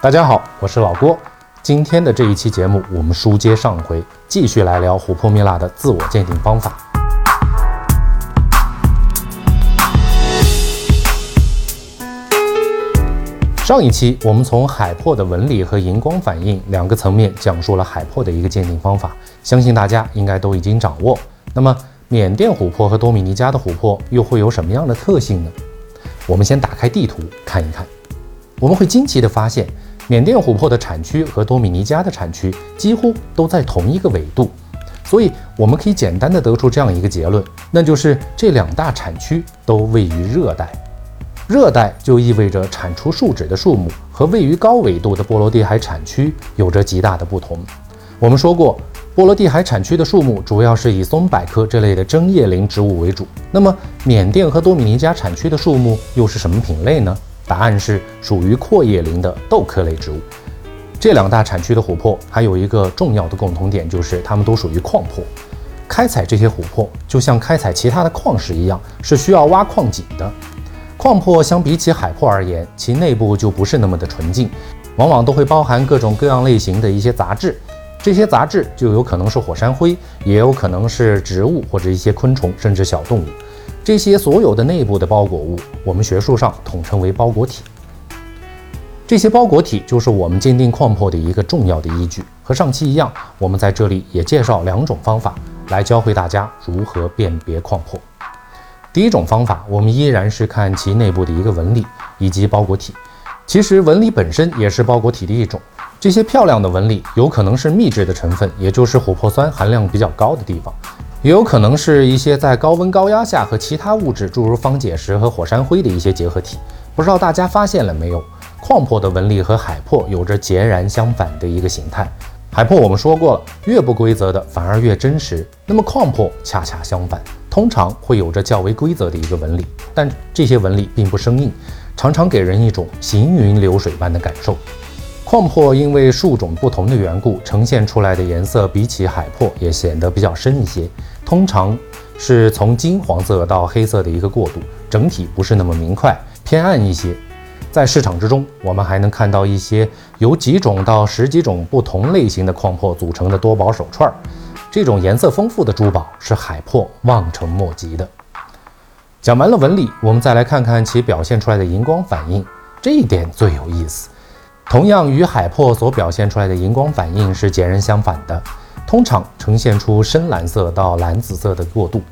大家好，我是老郭。今天的这一期节目，我们书接上回，继续来聊琥珀蜜蜡的自我鉴定方法。上一期我们从海珀的纹理和荧光反应两个层面讲述了海珀的一个鉴定方法，相信大家应该都已经掌握。那么，缅甸琥珀和多米尼加的琥珀又会有什么样的特性呢？我们先打开地图看一看，我们会惊奇地发现，缅甸琥珀的产区和多米尼加的产区几乎都在同一个纬度，所以我们可以简单的得出这样一个结论，那就是这两大产区都位于热带。热带就意味着产出树脂的数目和位于高纬度的波罗的海产区有着极大的不同。我们说过，波罗的海产区的树木主要是以松柏科这类的针叶林植物为主。那么，缅甸和多米尼加产区的树木又是什么品类呢？答案是属于阔叶林的豆科类植物。这两大产区的琥珀还有一个重要的共同点，就是它们都属于矿珀。开采这些琥珀就像开采其他的矿石一样，是需要挖矿井的。矿珀相比起海珀而言，其内部就不是那么的纯净，往往都会包含各种各样类型的一些杂质。这些杂质就有可能是火山灰，也有可能是植物或者一些昆虫，甚至小动物。这些所有的内部的包裹物，我们学术上统称为包裹体。这些包裹体就是我们鉴定矿珀的一个重要的依据。和上期一样，我们在这里也介绍两种方法来教会大家如何辨别矿珀。第一种方法，我们依然是看其内部的一个纹理以及包裹体。其实纹理本身也是包裹体的一种。这些漂亮的纹理有可能是秘制的成分，也就是琥珀酸含量比较高的地方，也有可能是一些在高温高压下和其他物质，诸如方解石和火山灰的一些结合体。不知道大家发现了没有？矿珀的纹理和海珀有着截然相反的一个形态。海珀我们说过了，越不规则的反而越真实。那么矿珀恰恰相反。通常会有着较为规则的一个纹理，但这些纹理并不生硬，常常给人一种行云流水般的感受。矿珀因为树种不同的缘故，呈现出来的颜色比起海珀也显得比较深一些，通常是从金黄色到黑色的一个过渡，整体不是那么明快，偏暗一些。在市场之中，我们还能看到一些由几种到十几种不同类型的矿珀组成的多宝手串。这种颜色丰富的珠宝是海珀望尘莫及的。讲完了纹理，我们再来看看其表现出来的荧光反应，这一点最有意思。同样与海珀所表现出来的荧光反应是截然相反的，通常呈现出深蓝色到蓝紫色的过渡。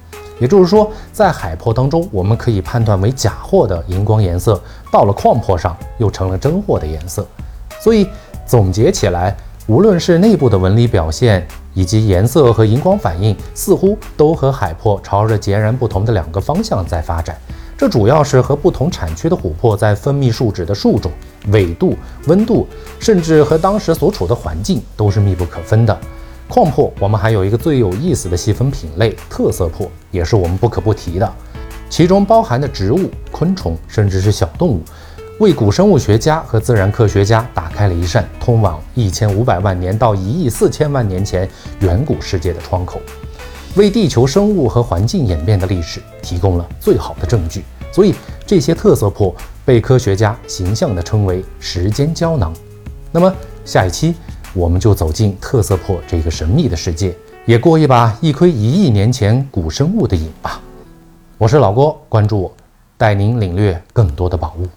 也就是说，在海珀当中，我们可以判断为假货的荧光颜色，到了矿珀上又成了真货的颜色。所以总结起来，无论是内部的纹理表现，以及颜色和荧光反应似乎都和海珀朝着截然不同的两个方向在发展，这主要是和不同产区的琥珀在分泌树脂的树种、纬度、温度，甚至和当时所处的环境都是密不可分的。矿珀我们还有一个最有意思的细分品类——特色珀，也是我们不可不提的，其中包含的植物、昆虫，甚至是小动物。为古生物学家和自然科学家打开了一扇通往一千五百万年到一亿四千万年前远古世界的窗口，为地球生物和环境演变的历史提供了最好的证据。所以，这些特色珀被科学家形象地称为“时间胶囊”。那么，下一期我们就走进特色珀这个神秘的世界，也过一把一窥一亿年前古生物的瘾吧。我是老郭，关注我，带您领略更多的宝物。